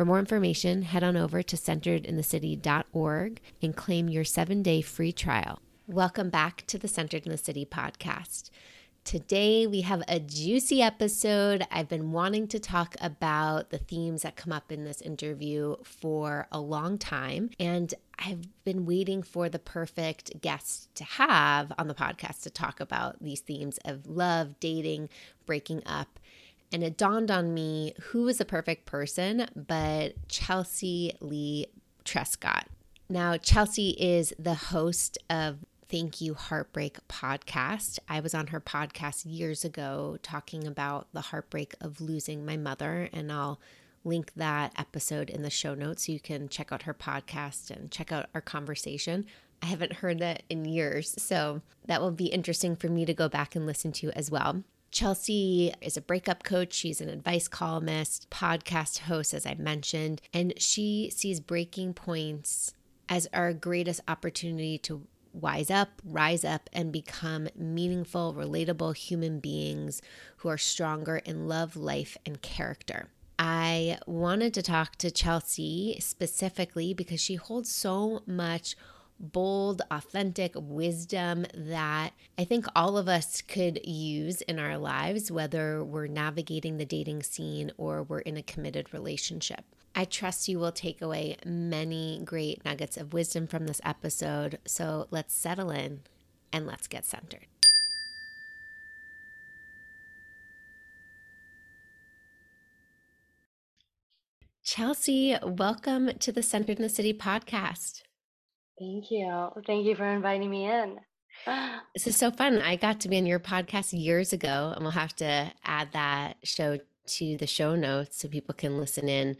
For more information, head on over to centeredinthecity.org and claim your seven day free trial. Welcome back to the Centered in the City podcast. Today, we have a juicy episode. I've been wanting to talk about the themes that come up in this interview for a long time, and I've been waiting for the perfect guest to have on the podcast to talk about these themes of love, dating, breaking up, and it dawned on me who was the perfect person but Chelsea Leigh Trescott. Now, Chelsea is the host of Thank You Heartbreak podcast. I was on her podcast years ago talking about the heartbreak of losing my mother, and I'll link that episode in the show notes so you can check out her podcast and check out our conversation. I haven't heard that in years, so that will be interesting for me to go back and listen to as well. Chelsea is a breakup coach. She's an advice columnist, podcast host, as I mentioned, and she sees breaking points as our greatest opportunity to wise up, rise up, and become meaningful, relatable human beings who are stronger in love, life, and character. I wanted to talk to Chelsea specifically because she holds so much bold, authentic wisdom that I think all of us could use in our lives, whether we're navigating the dating scene or we're in a committed relationship. I trust you will take away many great nuggets of wisdom from this episode. So let's settle in and let's get centered. Chelsea, welcome to the Centered in the City podcast. Thank you. Thank you for inviting me in. This is so fun. I got to be on your podcast years ago, and we'll have to add that show to the show notes so people can listen in.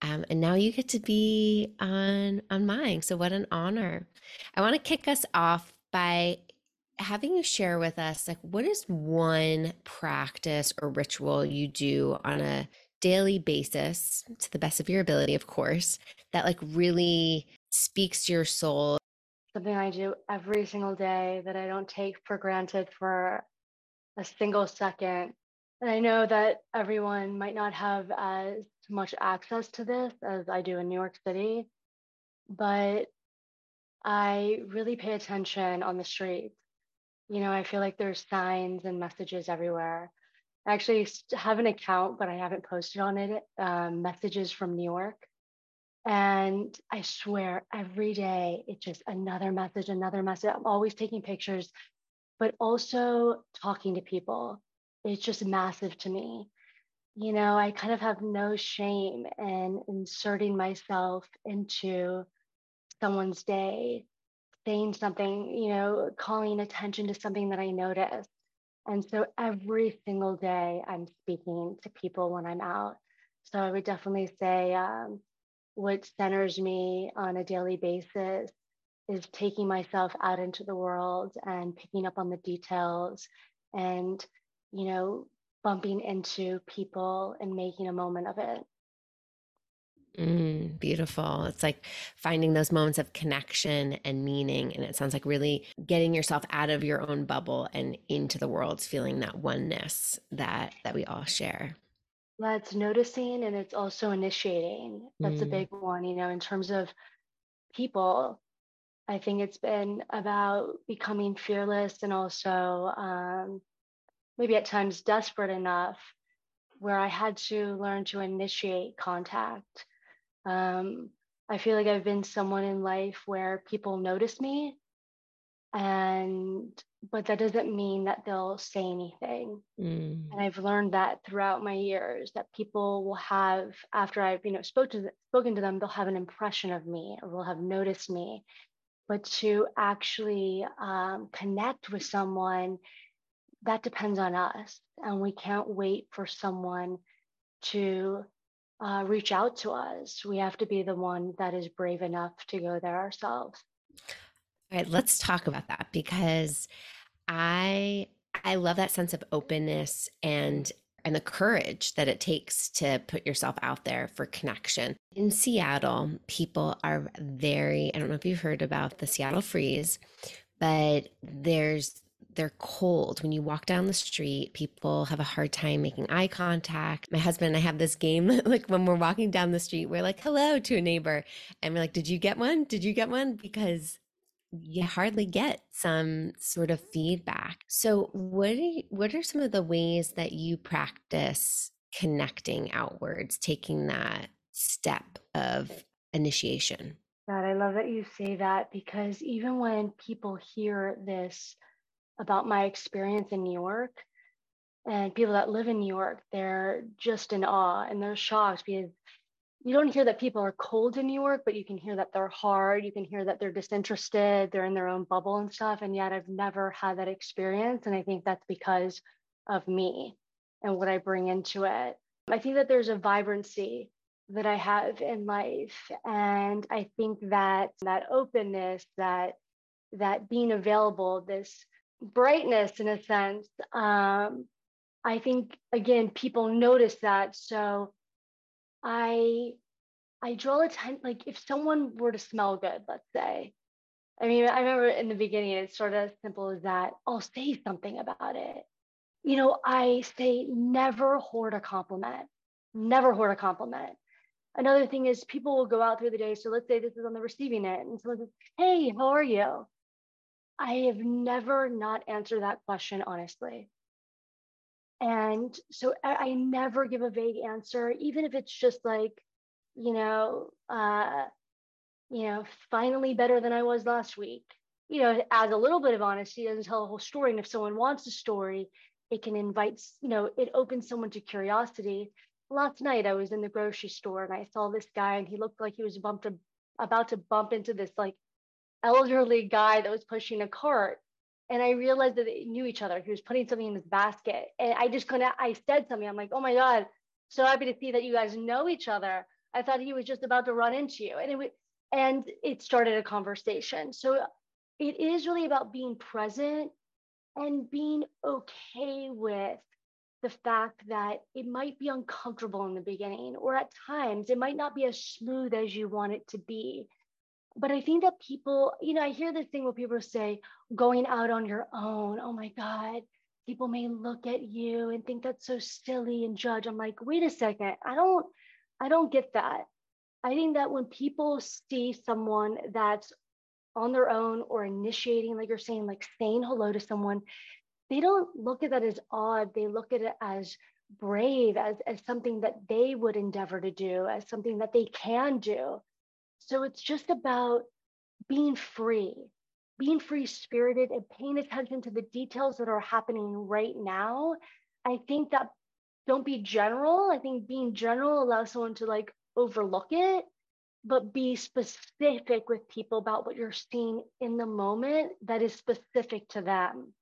Um, and now you get to be on on mine. So what an honor! I want to kick us off by having you share with us like what is one practice or ritual you do on a daily basis to the best of your ability of course that like really speaks to your soul? Something I do every single day that I don't take for granted for a single second. And I know that everyone might not have as much access to this as I do in New York City, but I really pay attention on the streets. You know, I feel like there's signs and messages everywhere. I actually have an account, but I haven't posted on it. Um, messages from New York. And I swear every day it's just another message, another message. I'm always taking pictures, but also talking to people. It's just massive to me. You know, I kind of have no shame in inserting myself into someone's day, saying something, you know, calling attention to something that I notice. And so every single day I'm speaking to people when I'm out. So I would definitely say, um, what centers me on a daily basis is taking myself out into the world and picking up on the details and you know bumping into people and making a moment of it Mm, beautiful. It's like finding those moments of connection and meaning. And it sounds like really getting yourself out of your own bubble and into the world, feeling that oneness that that we all share. That's noticing and it's also initiating. That's a Mm, big one, you know, in terms of people. I think it's been about becoming fearless and also um, maybe at times desperate enough where I had to learn to initiate contact. Um, I feel like I've been someone in life where people notice me and but that doesn't mean that they'll say anything. Mm. and i've learned that throughout my years that people will have after i've you know spoke to spoken to them they'll have an impression of me or will have noticed me. But to actually um, connect with someone that depends on us. And we can't wait for someone to uh, reach out to us. We have to be the one that is brave enough to go there ourselves all right, let's talk about that because I I love that sense of openness and and the courage that it takes to put yourself out there for connection. In Seattle, people are very I don't know if you've heard about the Seattle freeze, but there's they're cold. When you walk down the street, people have a hard time making eye contact. My husband and I have this game like when we're walking down the street, we're like, hello to a neighbor. And we're like, did you get one? Did you get one? Because you hardly get some sort of feedback. So what are what are some of the ways that you practice connecting outwards, taking that step of initiation? God, I love that you say that because even when people hear this about my experience in New York and people that live in New York, they're just in awe and they're shocked because you don't hear that people are cold in New York, but you can hear that they're hard. You can hear that they're disinterested, they're in their own bubble and stuff. And yet I've never had that experience. And I think that's because of me and what I bring into it. I think that there's a vibrancy that I have in life. And I think that that openness, that that being available, this brightness in a sense, um, I think again, people notice that. So I I draw attention like if someone were to smell good, let's say. I mean, I remember in the beginning it's sort of as simple as that. I'll say something about it. You know, I say never hoard a compliment. Never hoard a compliment. Another thing is people will go out through the day. So let's say this is on the receiving end and someone says, Hey, how are you? I have never not answered that question honestly. And so I, I never give a vague answer, even if it's just like, you know, uh, you know, finally better than I was last week. You know, adds a little bit of honesty, doesn't tell a whole story. And if someone wants a story, it can invite, you know, it opens someone to curiosity. Last night I was in the grocery store and I saw this guy and he looked like he was bumped a, about to bump into this like elderly guy that was pushing a cart and I realized that they knew each other. He was putting something in his basket, and I just kind of I said something. I'm like, "Oh my god, so happy to see that you guys know each other." I thought he was just about to run into you, and it and it started a conversation. So it is really about being present and being okay with the fact that it might be uncomfortable in the beginning, or at times it might not be as smooth as you want it to be but I think that people, you know, I hear this thing where people say, going out on your own, oh my God, people may look at you and think that's so silly and judge. I'm like, wait a second, I don't, I don't get that. I think that when people see someone that's on their own or initiating, like you're saying, like saying hello to someone, they don't look at that as odd. They look at it as brave, as, as something that they would endeavor to do, as something that they can do. So it's just about being free, being free spirited and paying attention to the details that are happening right now. I think that don't be general. I think being general allows someone to like overlook it, but be specific with people about what you're seeing in the moment that is specific to them.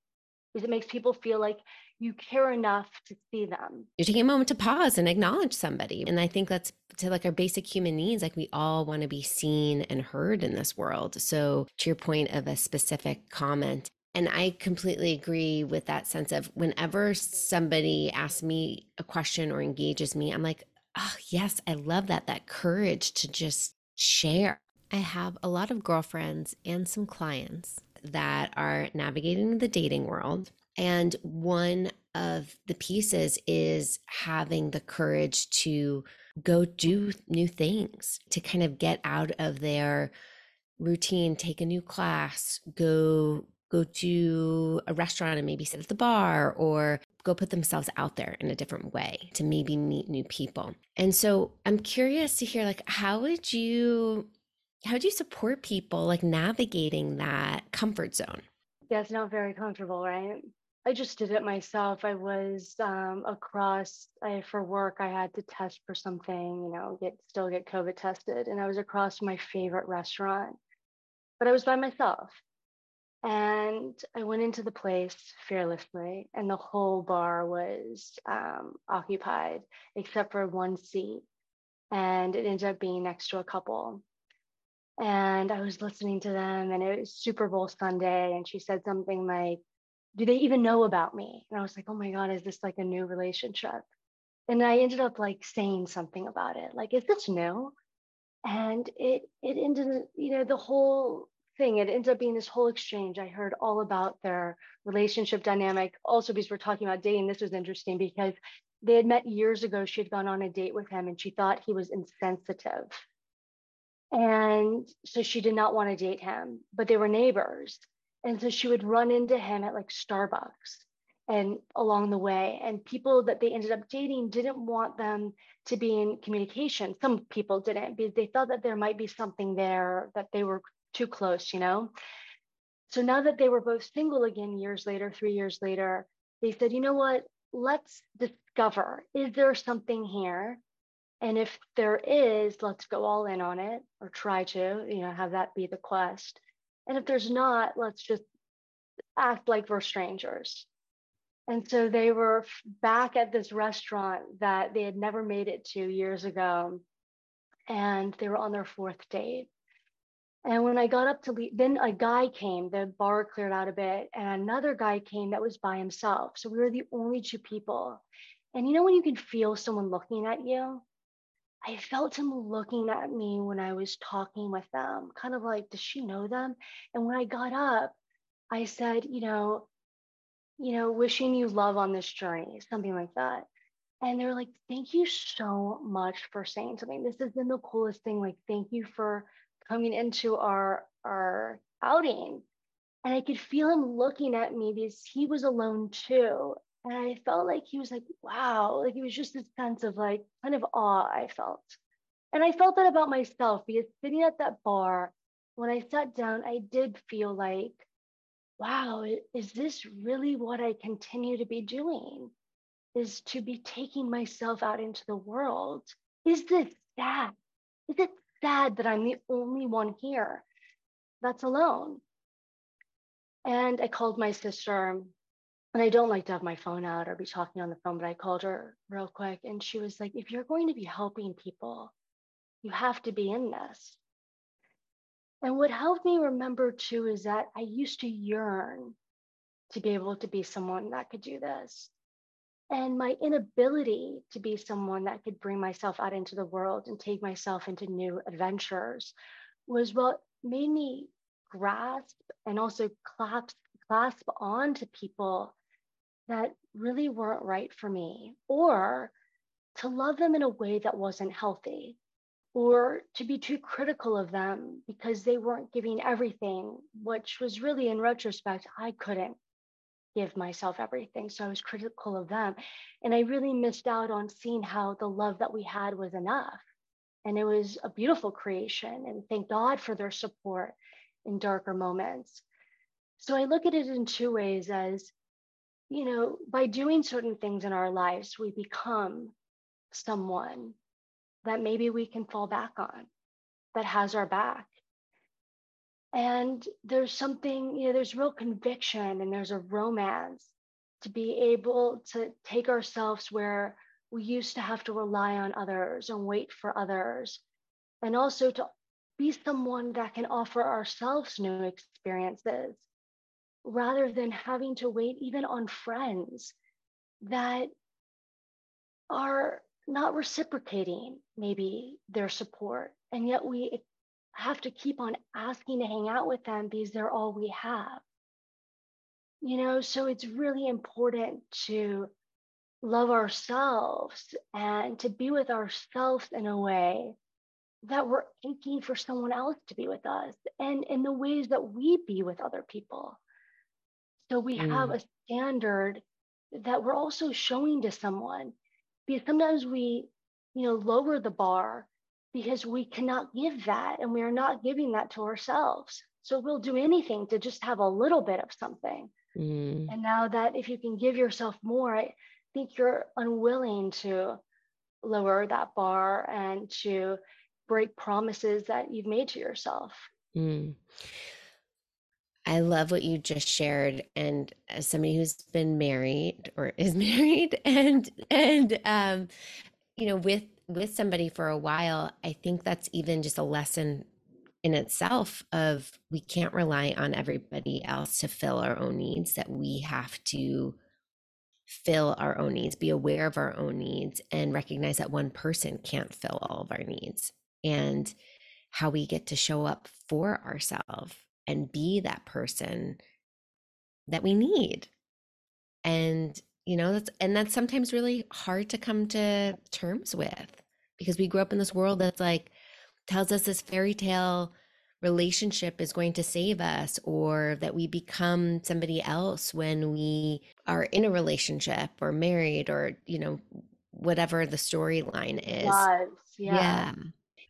Because it makes people feel like you care enough to see them. You're taking a moment to pause and acknowledge somebody. And I think that's to like our basic human needs. Like we all want to be seen and heard in this world. So, to your point of a specific comment, and I completely agree with that sense of whenever somebody asks me a question or engages me, I'm like, oh, yes, I love that, that courage to just share. I have a lot of girlfriends and some clients that are navigating the dating world and one of the pieces is having the courage to go do new things, to kind of get out of their routine, take a new class, go go to a restaurant and maybe sit at the bar or go put themselves out there in a different way to maybe meet new people. And so I'm curious to hear like how would you how do you support people like navigating that comfort zone? Yeah, it's not very comfortable, right? I just did it myself. I was um, across I, for work. I had to test for something, you know, get still get COVID tested, and I was across my favorite restaurant, but I was by myself. And I went into the place fearlessly, and the whole bar was um, occupied except for one seat. And it ended up being next to a couple. And I was listening to them, and it was Super Bowl Sunday. And she said something like, Do they even know about me? And I was like, Oh my God, is this like a new relationship? And I ended up like saying something about it, like, Is this new? And it it ended, you know, the whole thing. It ends up being this whole exchange. I heard all about their relationship dynamic. Also, because we're talking about dating, this was interesting because they had met years ago. She had gone on a date with him and she thought he was insensitive. And so she did not want to date him, but they were neighbors. And so she would run into him at like Starbucks and along the way. And people that they ended up dating didn't want them to be in communication. Some people didn't because they thought that there might be something there that they were too close, you know? So now that they were both single again years later, three years later, they said, you know what? Let's discover is there something here? And if there is, let's go all in on it or try to, you know, have that be the quest. And if there's not, let's just act like we're strangers. And so they were back at this restaurant that they had never made it to years ago. And they were on their fourth date. And when I got up to leave, then a guy came, the bar cleared out a bit, and another guy came that was by himself. So we were the only two people. And you know, when you can feel someone looking at you, I felt him looking at me when I was talking with them, kind of like, does she know them? And when I got up, I said, you know, you know, wishing you love on this journey, something like that. And they're like, thank you so much for saying something. This has been the coolest thing. Like, thank you for coming into our our outing and i could feel him looking at me because he was alone too and i felt like he was like wow like it was just this sense of like kind of awe i felt. And i felt that about myself because sitting at that bar when i sat down i did feel like wow is this really what i continue to be doing? Is to be taking myself out into the world? Is this sad? Is it sad that I'm the only one here that's alone. And I called my sister, and I don't like to have my phone out or be talking on the phone, but I called her real quick. And she was like, if you're going to be helping people, you have to be in this. And what helped me remember too is that I used to yearn to be able to be someone that could do this. And my inability to be someone that could bring myself out into the world and take myself into new adventures was what made me grasp and also clasp, clasp on to people that really weren't right for me, or to love them in a way that wasn't healthy, or to be too critical of them because they weren't giving everything, which was really, in retrospect, I couldn't give myself everything. So I was critical of them. And I really missed out on seeing how the love that we had was enough. And it was a beautiful creation. And thank God for their support in darker moments. So I look at it in two ways as, you know, by doing certain things in our lives, we become someone that maybe we can fall back on, that has our back. And there's something you know there's real conviction and there's a romance to be able to take ourselves where we used to have to rely on others and wait for others. And also to be someone that can offer ourselves new experiences rather than having to wait even on friends that are not reciprocating maybe their support and yet we have to keep on asking to hang out with them because they're all we have. You know, so it's really important to love ourselves and to be with ourselves in a way that we're aching for someone else to be with us and in the ways that we be with other people. So we mm. have a standard that we're also showing to someone because sometimes we, you know, lower the bar because we cannot give that and we are not giving that to ourselves. So we'll do anything to just have a little bit of something. Mm. And now that if you can give yourself more, I think you're unwilling to lower that bar and to break promises that you've made to yourself. Mm. I love what you just shared. And as somebody who's been married or is married and and um, you know, with with somebody for a while, I think that's even just a lesson in itself of we can't rely on everybody else to fill our own needs, that we have to fill our own needs, be aware of our own needs, and recognize that one person can't fill all of our needs. And how we get to show up for ourselves and be that person that we need. And you know that's and that's sometimes really hard to come to terms with because we grew up in this world that's like tells us this fairy tale relationship is going to save us or that we become somebody else when we are in a relationship or married or you know whatever the storyline is yeah. yeah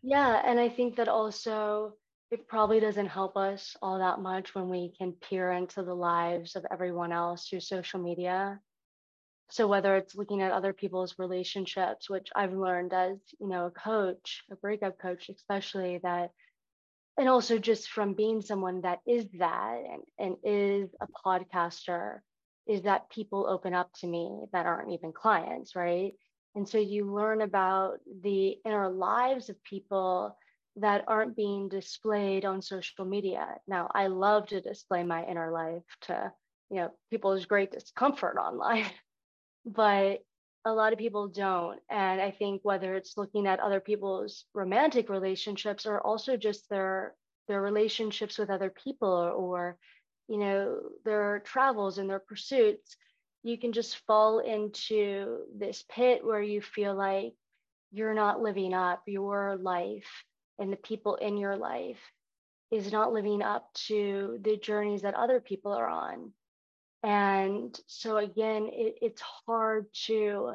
yeah and i think that also it probably doesn't help us all that much when we can peer into the lives of everyone else through social media. So whether it's looking at other people's relationships which i've learned as you know a coach a breakup coach especially that and also just from being someone that is that and, and is a podcaster is that people open up to me that aren't even clients right? And so you learn about the inner lives of people that aren't being displayed on social media now i love to display my inner life to you know people's great discomfort online but a lot of people don't. And I think whether it's looking at other people's romantic relationships or also just their their relationships with other people or, or you know their travels and their pursuits, you can just fall into this pit where you feel like you're not living up your life and the people in your life is not living up to the journeys that other people are on and so, again, it, it's hard to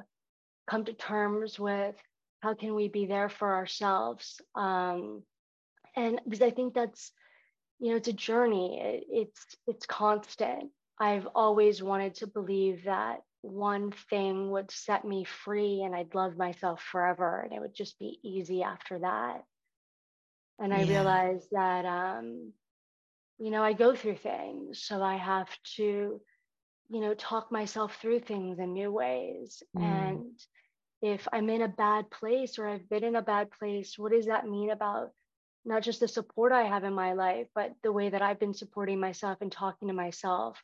come to terms with how can we be there for ourselves. Um, and because I think that's, you know, it's a journey. It, it's it's constant. I've always wanted to believe that one thing would set me free and I'd love myself forever and it would just be easy after that. And I yeah. realized that um, you know, I go through things. So I have to you know, talk myself through things in new ways. Mm. And if I'm in a bad place or I've been in a bad place, what does that mean about not just the support I have in my life, but the way that I've been supporting myself and talking to myself?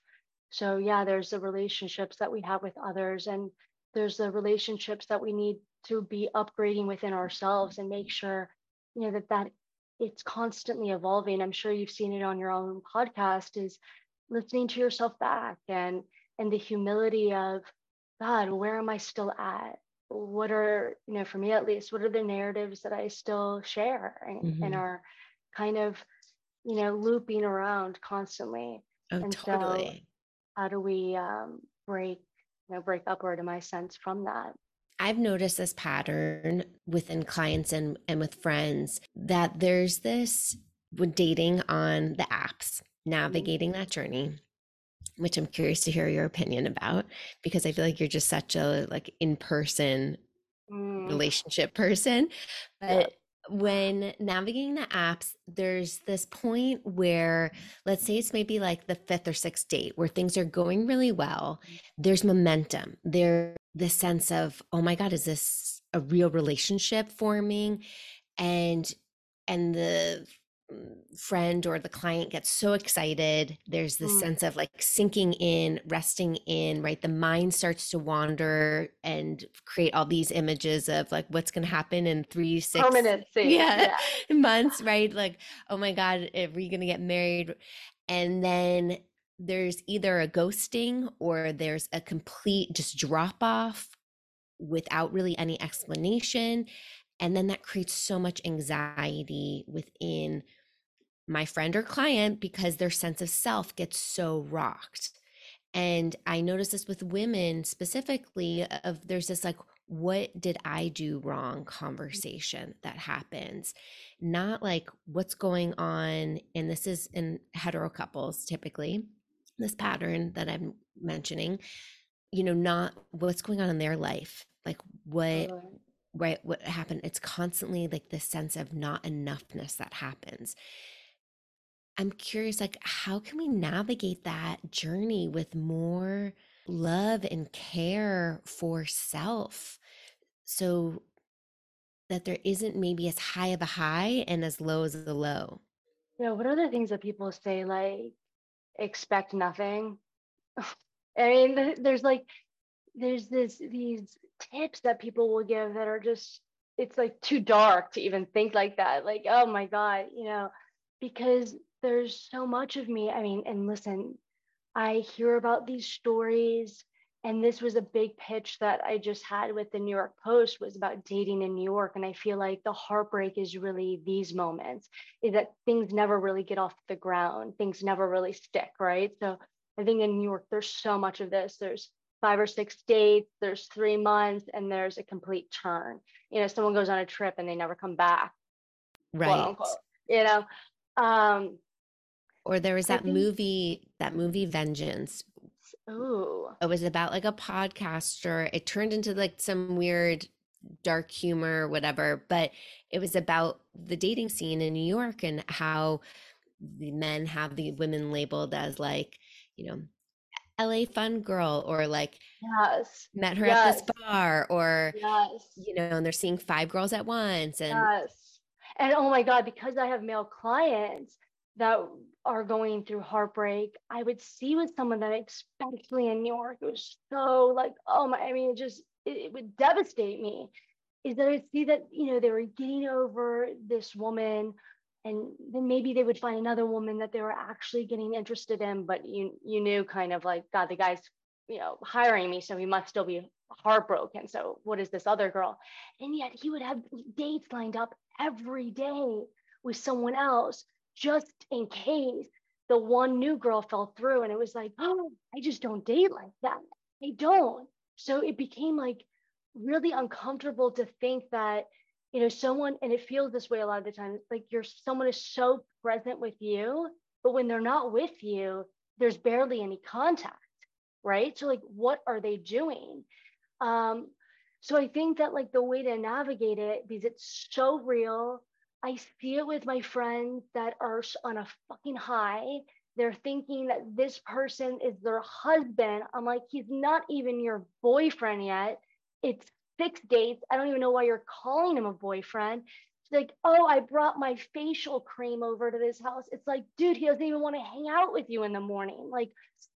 So, yeah, there's the relationships that we have with others, and there's the relationships that we need to be upgrading within ourselves and make sure, you know, that that it's constantly evolving. I'm sure you've seen it on your own podcast is listening to yourself back and and the humility of god where am i still at what are you know for me at least what are the narratives that i still share and, mm-hmm. and are kind of you know looping around constantly oh, and totally. so how do we um, break you know break upward in my sense from that I've noticed this pattern within clients and, and with friends that there's this with dating on the apps navigating that journey which i'm curious to hear your opinion about because i feel like you're just such a like in-person mm. relationship person. But when navigating the apps there's this point where let's say it's maybe like the fifth or sixth date where things are going really well there's momentum there the sense of oh my god is this a real relationship forming and and the friend or the client gets so excited there's this mm. sense of like sinking in resting in right the mind starts to wander and create all these images of like what's going to happen in three six Yeah, yeah. months right like oh my god are we going to get married and then there's either a ghosting or there's a complete just drop off without really any explanation and then that creates so much anxiety within my friend or client because their sense of self gets so rocked. And I notice this with women specifically of there's this like what did I do wrong conversation that happens, not like what's going on. And this is in hetero couples typically, this pattern that I'm mentioning, you know, not what's going on in their life, like what. Right, what happened? It's constantly like this sense of not enoughness that happens. I'm curious, like, how can we navigate that journey with more love and care for self so that there isn't maybe as high of a high and as low as a low. Yeah, what are the things that people say like expect nothing? I mean, there's like there's this these tips that people will give that are just it's like too dark to even think like that. Like, oh my God, you know, because there's so much of me. I mean, and listen, I hear about these stories and this was a big pitch that i just had with the new york post was about dating in new york. And i feel like the heartbreak is really these moments is that things never really get off the ground. Things never really stick right? So i think in new york there's so much of this. There's five or six dates there's three months and there's a complete turn. You know someone goes on a trip and they never come back right. you know? Um or there was that think, movie that movie vengeance Oh. It was about like a podcaster. It turned into like some weird dark humor, whatever, but it was about the dating scene in New York and how the men have the women labeled as like, you know, LA fun girl or like yes met her yes. at this bar or yes you know and they're seeing five girls at once and yes and oh my god because i have male clients that are going through heartbreak, I would see with someone that, especially in New York, it was so like, oh my, I mean, it just, it, it would devastate me. Is that I'd see that, you know, they were getting over this woman and then maybe they would find another woman that they were actually getting interested in, but you, you knew kind of like, God, the guy's, you know, hiring me, so he must still be heartbroken. So what is this other girl? And yet he would have dates lined up every day with someone else just in case the one new girl fell through. And it was like, oh, I just don't date like that. I don't. So it became like really uncomfortable to think that, you know, someone, and it feels this way a lot of the time, like you're someone is so present with you, but when they're not with you, there's barely any contact, right? So, like, what are they doing? Um, so I think that like the way to navigate it, because it's so real, I see it with my friends that are on a fucking high. They're thinking that this person is their husband. I'm like, he's not even your boyfriend yet. It's six dates. I don't even know why you're calling him a boyfriend. It's like, oh, I brought my facial cream over to this house. It's like, dude, he doesn't even want to hang out with you in the morning. Like,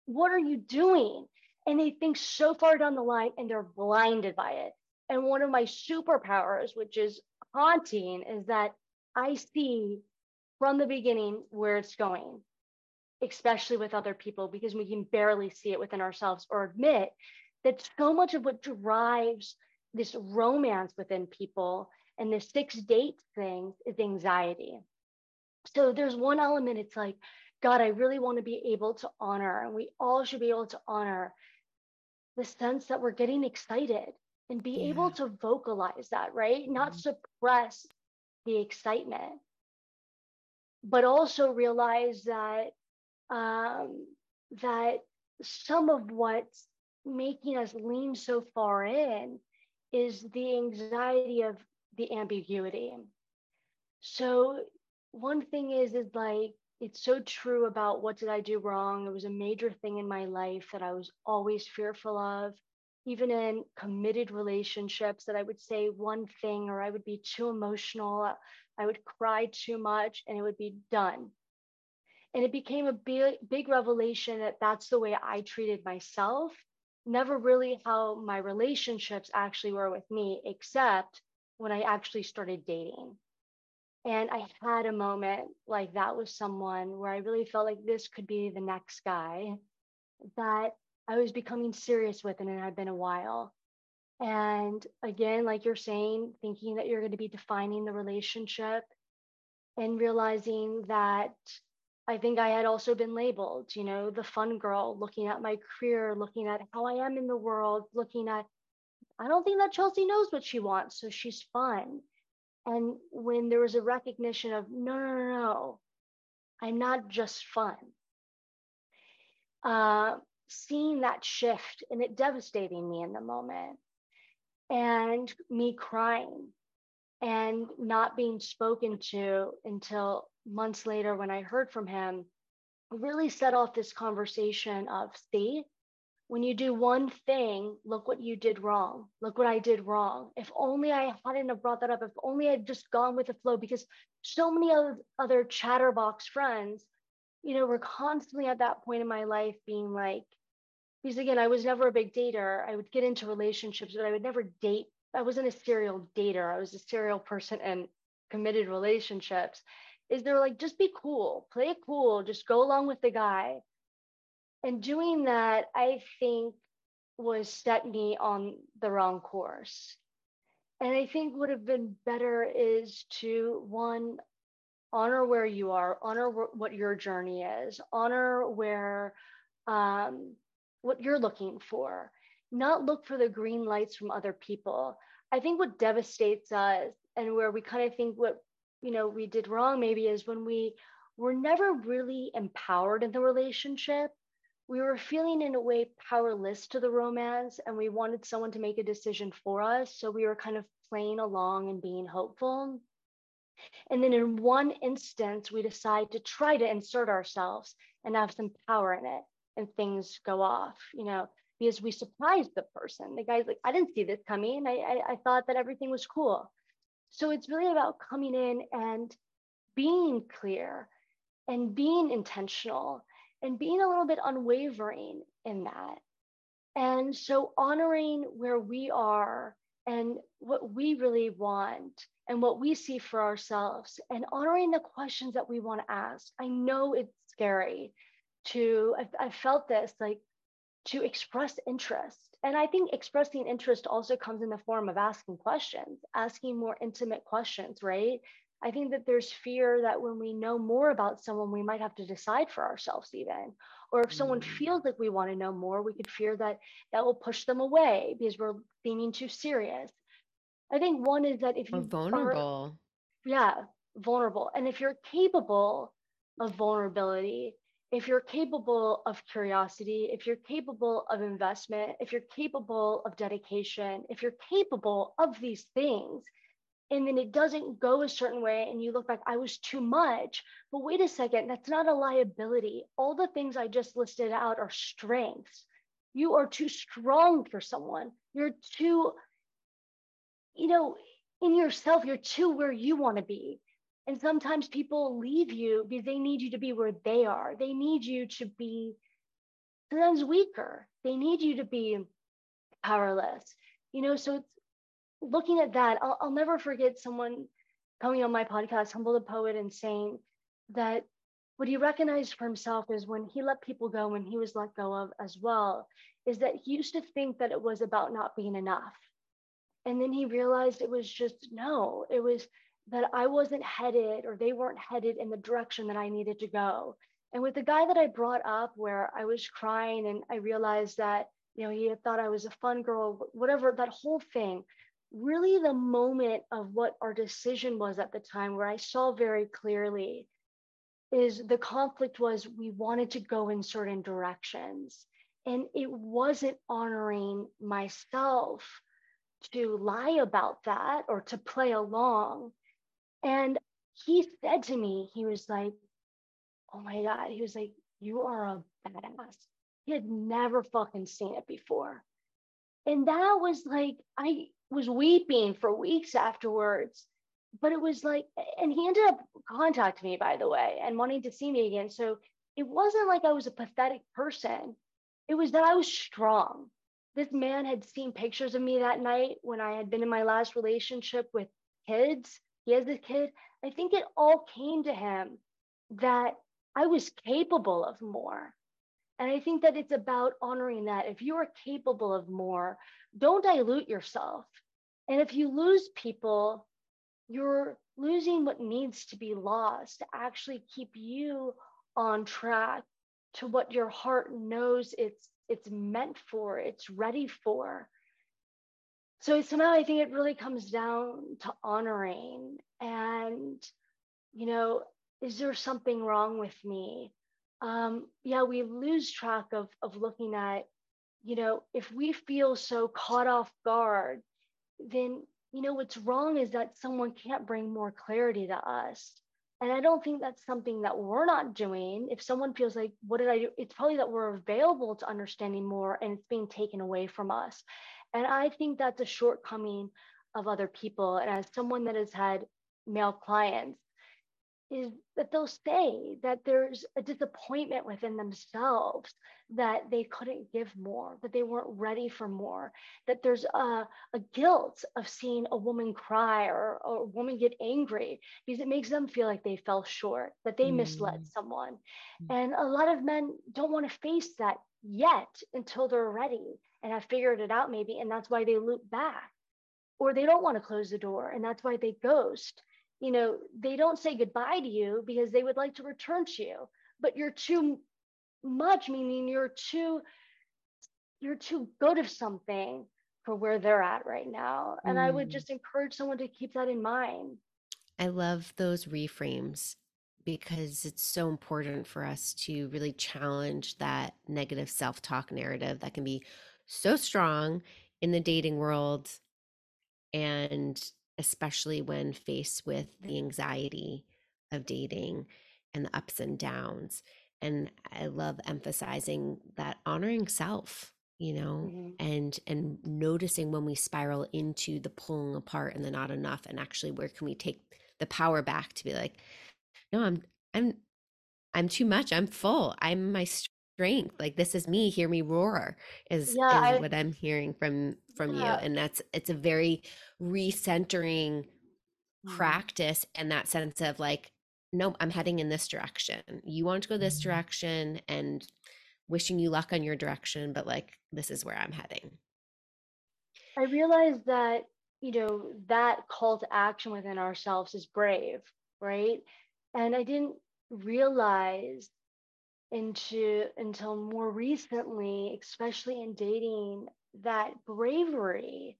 what are you doing? And they think so far down the line and they're blinded by it. And one of my superpowers, which is haunting, is that I see from the beginning where it's going, especially with other people, because we can barely see it within ourselves or admit that so much of what drives this romance within people and this six date thing is anxiety. So there's one element, it's like, God, I really want to be able to honor, and we all should be able to honor the sense that we're getting excited and be yeah. able to vocalize that, right? Not mm-hmm. suppress the excitement, but also realize that um, that some of what's making us lean so far in is the anxiety of the ambiguity. So one thing is is like it's so true about what did I do wrong? It was a major thing in my life that I was always fearful of even in committed relationships that I would say one thing or I would be too emotional, I would cry too much and it would be done. And it became a big, big revelation that that's the way I treated myself, never really how my relationships actually were with me, except when I actually started dating. And I had a moment like that with someone where I really felt like this could be the next guy that I was becoming serious with, it and had been a while. And again, like you're saying, thinking that you're going to be defining the relationship and realizing that I think I had also been labeled, you know, the fun girl, looking at my career, looking at how I am in the world, looking at I don't think that Chelsea knows what she wants, so she's fun. And when there was a recognition of, no, no, no, no, I'm not just fun. Uh, seeing that shift and it devastating me in the moment and me crying and not being spoken to until months later when I heard from him really set off this conversation of see when you do one thing, look what you did wrong. Look what I did wrong. If only I hadn't have brought that up. If only I'd just gone with the flow, because so many other, other chatterbox friends, you know, were constantly at that point in my life being like, because again, I was never a big dater. I would get into relationships, but I would never date. I wasn't a serial dater. I was a serial person and committed relationships. Is they're like, just be cool, play it cool, just go along with the guy and doing that, I think, was set me on the wrong course. And I think would have been better is to one, honor where you are, honor what your journey is, honor where um, what you're looking for, not look for the green lights from other people. I think what devastates us and where we kind of think what you know we did wrong maybe is when we were never really empowered in the relationship we were feeling in a way powerless to the romance and we wanted someone to make a decision for us. So we were kind of playing along and being hopeful. And then in one instance, we decide to try to insert ourselves and have some power in it and things go off, you know, because we surprised the person. The guy's like, I didn't see this coming. I, I, I thought that everything was cool. So it's really about coming in and being clear and being intentional and being a little bit unwavering in that. And so honoring where we are and what we really want and what we see for ourselves and honoring the questions that we want to ask. I know it's scary to, I've, I've felt this like to express interest. And I think expressing interest also comes in the form of asking questions, asking more intimate questions, right? I think that there's fear that when we know more about someone, we might have to decide for ourselves, even. Or if someone mm. feels like we want to know more, we could fear that that will push them away because we're being too serious. I think one is that if you are vulnerable, are, yeah, vulnerable, and if you're capable of vulnerability, if you're capable of curiosity, if you're capable of investment, if you're capable of dedication, if you're capable of these things, and then it doesn't go a certain way and you look back i was too much but wait a second that's not a liability. All the things i just listed out are strengths. You are too strong for someone. You're too you know in yourself you're too where you want to be. And sometimes people leave you because they need you to be where they are. They need you to be sometimes weaker. They need you to be powerless you know? So looking at that, I'll, I'll never forget someone coming on my podcast, Humble the Poet, and saying that what he recognized for himself is when he let people go, when he was let go of as well, is that he used to think that it was about not being enough. And then he realized it was just no, it was that I wasn't headed or they weren't headed in the direction that I needed to go. And with the guy that I brought up, where I was crying and I realized that, you know, he had thought I was a fun girl, whatever, that whole thing, really the moment of what our decision was at the time, where I saw very clearly is the conflict was we wanted to go in certain directions. And it wasn't honoring myself to lie about that or to play along. And he said to me, he was like, Oh my God, he was like, You are a badass. He had never fucking seen it before. And that was like, I was weeping for weeks afterwards. But it was like, and he ended up contacting me, by the way, and wanting to see me again. So it wasn't like I was a pathetic person. It was that I was strong. This man had seen pictures of me that night when I had been in my last relationship with kids. He has a kid. I think it all came to him that I was capable of more. And I think that it's about honoring that. If you are capable of more, don't dilute yourself. And if you lose people, you're losing what needs to be lost to actually keep you on track to what your heart knows it's it's meant for, it's ready for. so somehow I think it really comes down to honoring and, you know, is there something wrong with me? Um, yeah, we lose track of of looking at, you know, if we feel so caught off guard, then you know what's wrong is that someone can't bring more clarity to us. And I don't think that's something that we're not doing. If someone feels like, what did I do? It's probably that we're available to understanding more and it's being taken away from us. And I think that's a shortcoming of other people. And as someone that has had male clients, is that they'll say that there's a disappointment within themselves that they couldn't give more, that they weren't ready for more, that there's a, a guilt of seeing a woman cry or, or, a woman get angry because it makes them feel like they fell short, that they mm. misled someone. Mm. And a lot of men don't want to face that yet until they're ready and have figured it out, maybe. And that's why they loop back. Or they don't want to close the door, and that's why they ghost you know, they don't say goodbye to you because they would like to return to you, but you're too much, meaning you're too you're too good of something for where they're at right now. And mm. I would mm. just encourage someone to keep that in mind. I love those reframes because it's so important for us to really challenge that negative self talk narrative that can be so strong in the dating world and especially when faced with the anxiety of dating and the ups and downs. And I love emphasizing that honoring self, you know, mm-hmm. and and noticing when we spiral into the pulling apart and the not enough and actually where can we take the power back to be like, no, I'm I'm I'm too much. I'm full. I'm my strength like this is me hear me roar is, yeah, is I, what i'm hearing from from yeah. you and that's it's a very recentering mm-hmm. practice and that sense of like no i'm heading in this direction you want to go this mm-hmm. direction and wishing you luck on your direction but like this is where i'm heading i realize that you know that call to action within ourselves is brave right and i didn't realize into until more recently, especially in dating, that bravery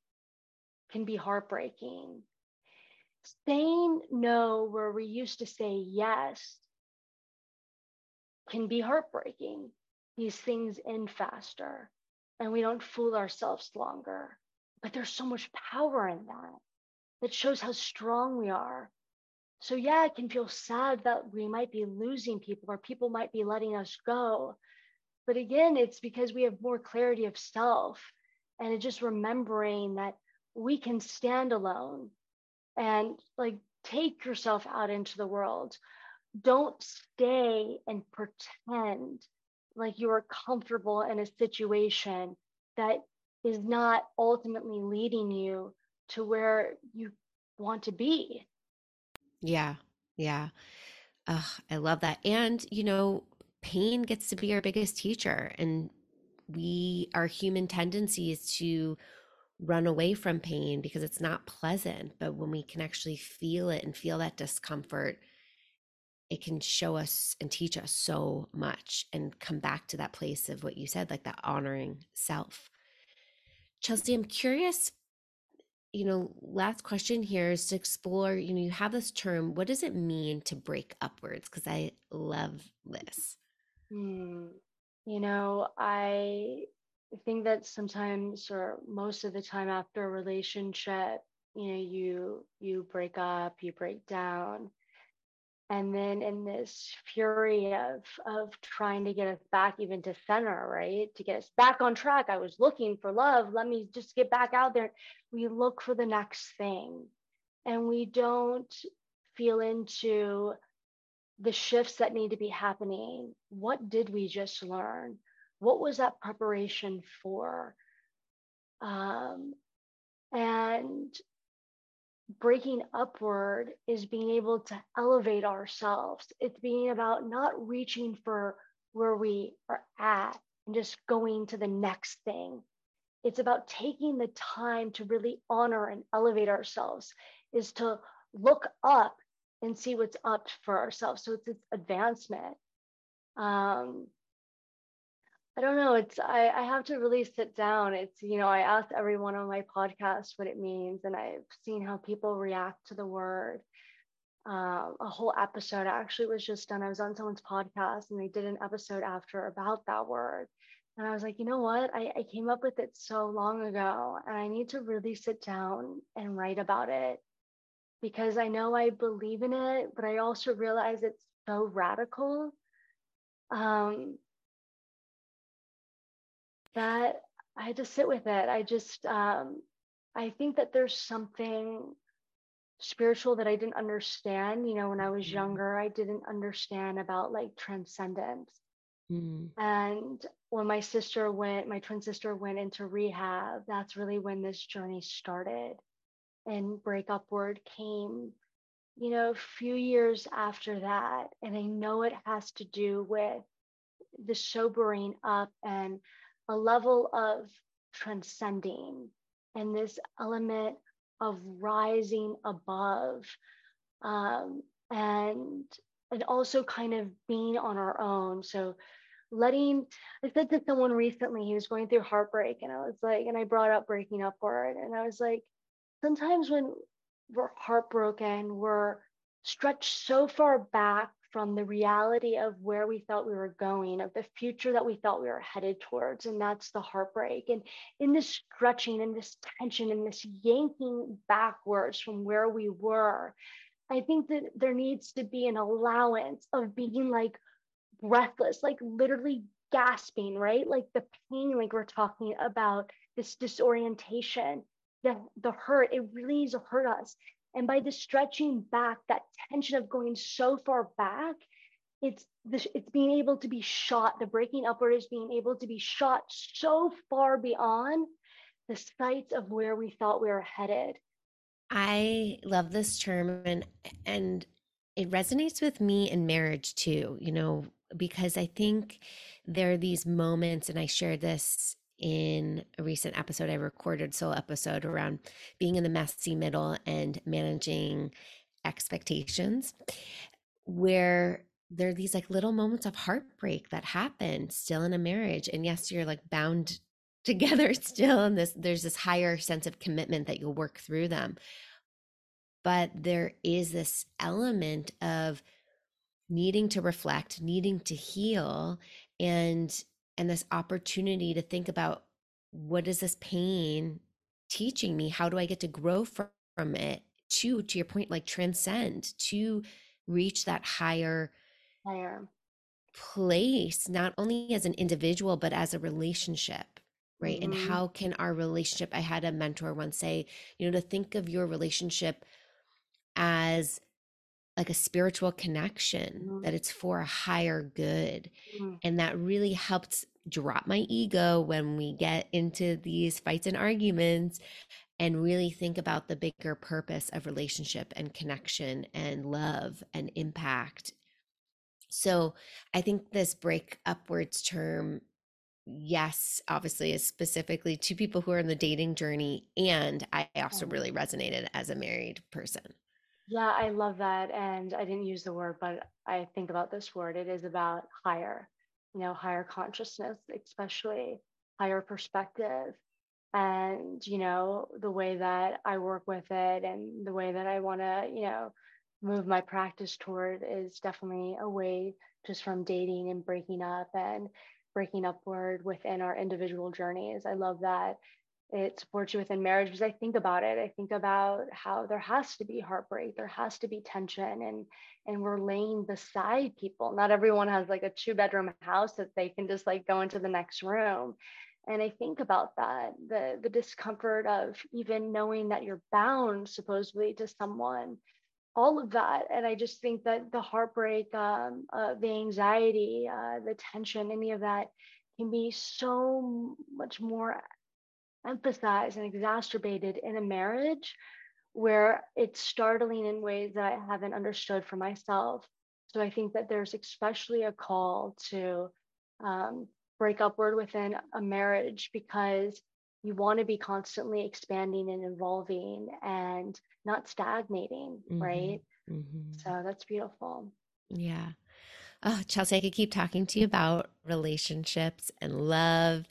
can be heartbreaking. Saying no where we used to say yes can be heartbreaking. These things end faster and we don't fool ourselves longer. But there's so much power in that that shows how strong we are so, yeah, it can feel sad that we might be losing people or people might be letting us go. But again, it's because we have more clarity of self and just remembering that we can stand alone and like take yourself out into the world. Don't stay and pretend like you are comfortable in a situation that is not ultimately leading you to where you want to be. Yeah. Yeah. Ugh, I love that. And, you know, pain gets to be our biggest teacher. And we, our human tendency is to run away from pain because it's not pleasant. But when we can actually feel it and feel that discomfort, it can show us and teach us so much and come back to that place of what you said, like that honoring self. Chelsea, I'm curious you know, last question here is to explore, you know, you have this term, what does it mean to break upwards? Because I love this. Hmm. You know, I think that sometimes or most of the time after a relationship, you know, you you break up, you break down and then in this fury of of trying to get us back even to center right? To get us back on track i was looking for love. Let me just get back out there. We look for the next thing. And we don't feel into the shifts that need to be happening. What did we just learn? What was that preparation for? Um, and breaking upward is being able to elevate ourselves. It's being about not reaching for where we are at and just going to the next thing. It's about taking the time to really honor and elevate ourselves, is to look up and see what's up for ourselves. So it's, it's advancement. Um, I don't know. It's I, I have to really sit down. It's you know I ask everyone on my podcast what it means, and I've seen how people react to the word. Uh, a whole episode actually was just done. I was on someone's podcast, and they did an episode after about that word, and I was like, you know what? I, I came up with it so long ago, and I need to really sit down and write about it because I know I believe in it, but I also realize it's so radical. Um, that I had to sit with it. I just, um, I think that there's something spiritual that I didn't understand. You know, when I was mm-hmm. younger, I didn't understand about like transcendence. Mm. And when my sister went, my twin sister went into rehab, that's really when this journey started. And Break Upward came, you know, a few years after that. And I know it has to do with the sobering up and a level of transcending and this element of rising above um, and and also kind of being on our own. So letting i said to someone recently he was going through heartbreak and i was like and i brought up breaking upward and i was like sometimes when we're heartbroken we're stretched so far back from the reality of where we thought we were going, of the future that we thought we were headed towards. And that's the heartbreak. And in this stretching and this tension and this yanking backwards from where we were, I think that there needs to be an allowance of being like breathless, like literally gasping, right? Like the pain, like we're talking about, this disorientation, the, the hurt, it really needs to hurt us. And by the stretching back, that tension of going so far back, it's this, it's being able to be shot. The breaking upward is being able to be shot so far beyond the sights of where we thought we were headed. I love this term and and it resonates with me in marriage too, you know, because I think there are these moments, and I shared this in a recent episode I recorded, solo episode around being in the messy middle and managing expectations, where there are these like little moments of heartbreak that happen still in a marriage. And yes, you're like bound together still, and this there's this higher sense of commitment that you'll work through them. But there is this element of needing to reflect, needing to heal, and and this opportunity to think about what is this pain teaching me? How do i get to grow from, from it to to your point like transcend to reach that higher higher. place not only as an individual but as a relationship right? Mm-hmm. and how can our relationship i had a mentor once say you know to think of your relationship as like a spiritual connection mm-hmm. that it's for a higher good mm-hmm. and that really helped drop my ego when we get into these fights and arguments and really think about the bigger purpose of relationship and connection and love and impact so i think this break upwards term yes obviously is specifically to people who are in the dating journey and i also really resonated as a married person yeah, I love that. And I didn't use the word, but I think about this word. It is about higher, you know, higher consciousness, especially higher perspective. And, you know, the way that I work with it and the way that I want to, you know, move my practice toward is definitely a way just from dating and breaking up and breaking upward within our individual journeys. I love that it supports you within marriage because I think about it. I think about how there has to be heartbreak, there has to be tension, and and we're laying beside people. Not everyone has like a two bedroom house that they can just like go into the next room. And I think about that, the the discomfort of even knowing that you're bound supposedly to someone, all of that. And I just think that the heartbreak, um, uh, the anxiety, uh, the tension, any of that can be so much more emphasized and exacerbated in a marriage where it's startling in ways that I haven't understood for myself. So I think that there's especially a call to um, break upward within a marriage because you want to be constantly expanding and evolving and not stagnating, mm-hmm. right? Mm-hmm. So that's beautiful. Yeah. Oh, Chelsea, I could keep talking to you about relationships and love.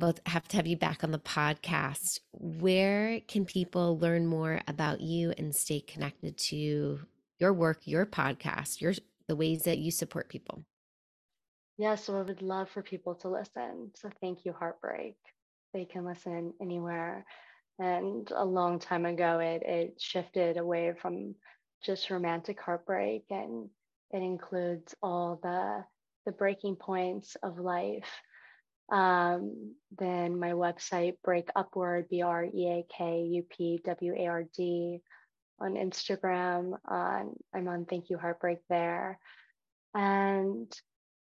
We'll have to have you back on the podcast. Where can people learn more about you and stay connected to your work, your podcast, your the ways that you support people? Yeah, so I would love for people to listen. So thank you, Heartbreak. They can listen anywhere. And a long time ago, it it shifted away from just romantic heartbreak and it includes all the the breaking points of life. Um, then my website, Break Upward, B R E A K U P W A R D, on Instagram. On I'm on Thank You Heartbreak there, and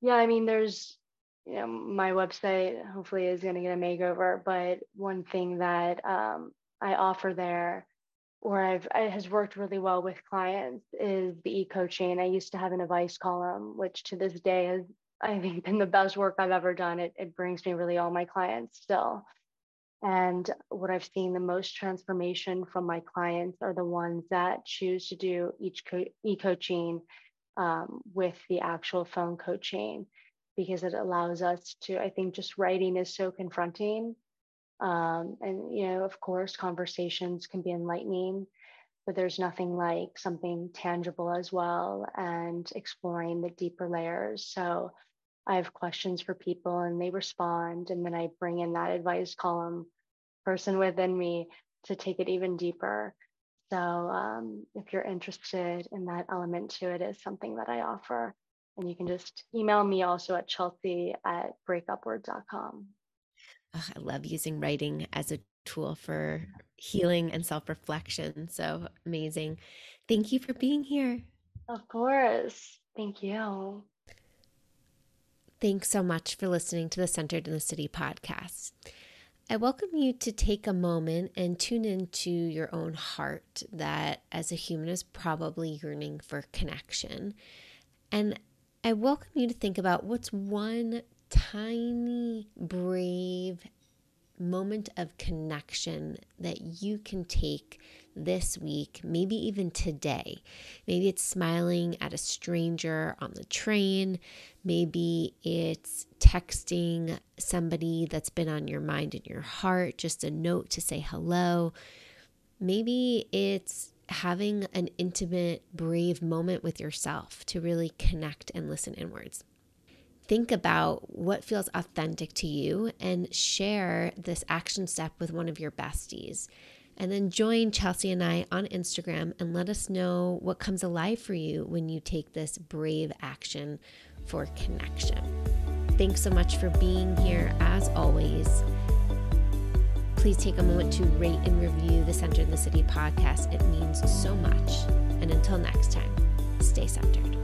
yeah, I mean, there's you know my website hopefully is going to get a makeover, but one thing that um, I offer there or I've it has worked really well with clients is the e-coaching. I used to have an advice column, which to this day has I think been the best work I've ever done. It it brings me really all my clients still. And what I've seen the most transformation from my clients are the ones that choose to do each co- e-coaching um, with the actual phone coaching because it allows us to. I think just writing is so confronting um, and, you know, of course, conversations can be enlightening, but there's nothing like something tangible as well and exploring the deeper layers. So I have questions for people and they respond. And then I bring in that advice column person within me to take it even deeper. So um, if you're interested in that element to it, is something that I offer. And you can just email me also at chelsea at breakupward.com. Oh, I love using writing as a tool for healing and self reflection. So amazing. Thank you for being here. Of course. Thank you. Thanks so much for listening to the Centered in the City podcast. I welcome you to take a moment and tune into your own heart that, as a human, is probably yearning for connection. And I welcome you to think about what's one tiny, brave moment of connection that you can take this week, maybe even today. Maybe it's smiling at a stranger on the train. Maybe it's texting somebody that's been on your mind and your heart, just a note to say hello. Maybe it's having an intimate, brave moment with yourself to really connect and listen inwards think about what feels authentic to you and share this action step with one of your besties. And then join Chelsea and I on Instagram and let us know what comes alive for you when you take this brave action for connection. Thanks so much for being here as always. Please take a moment to rate and review the Center in the City podcast. It means so much. And until next time, stay centered.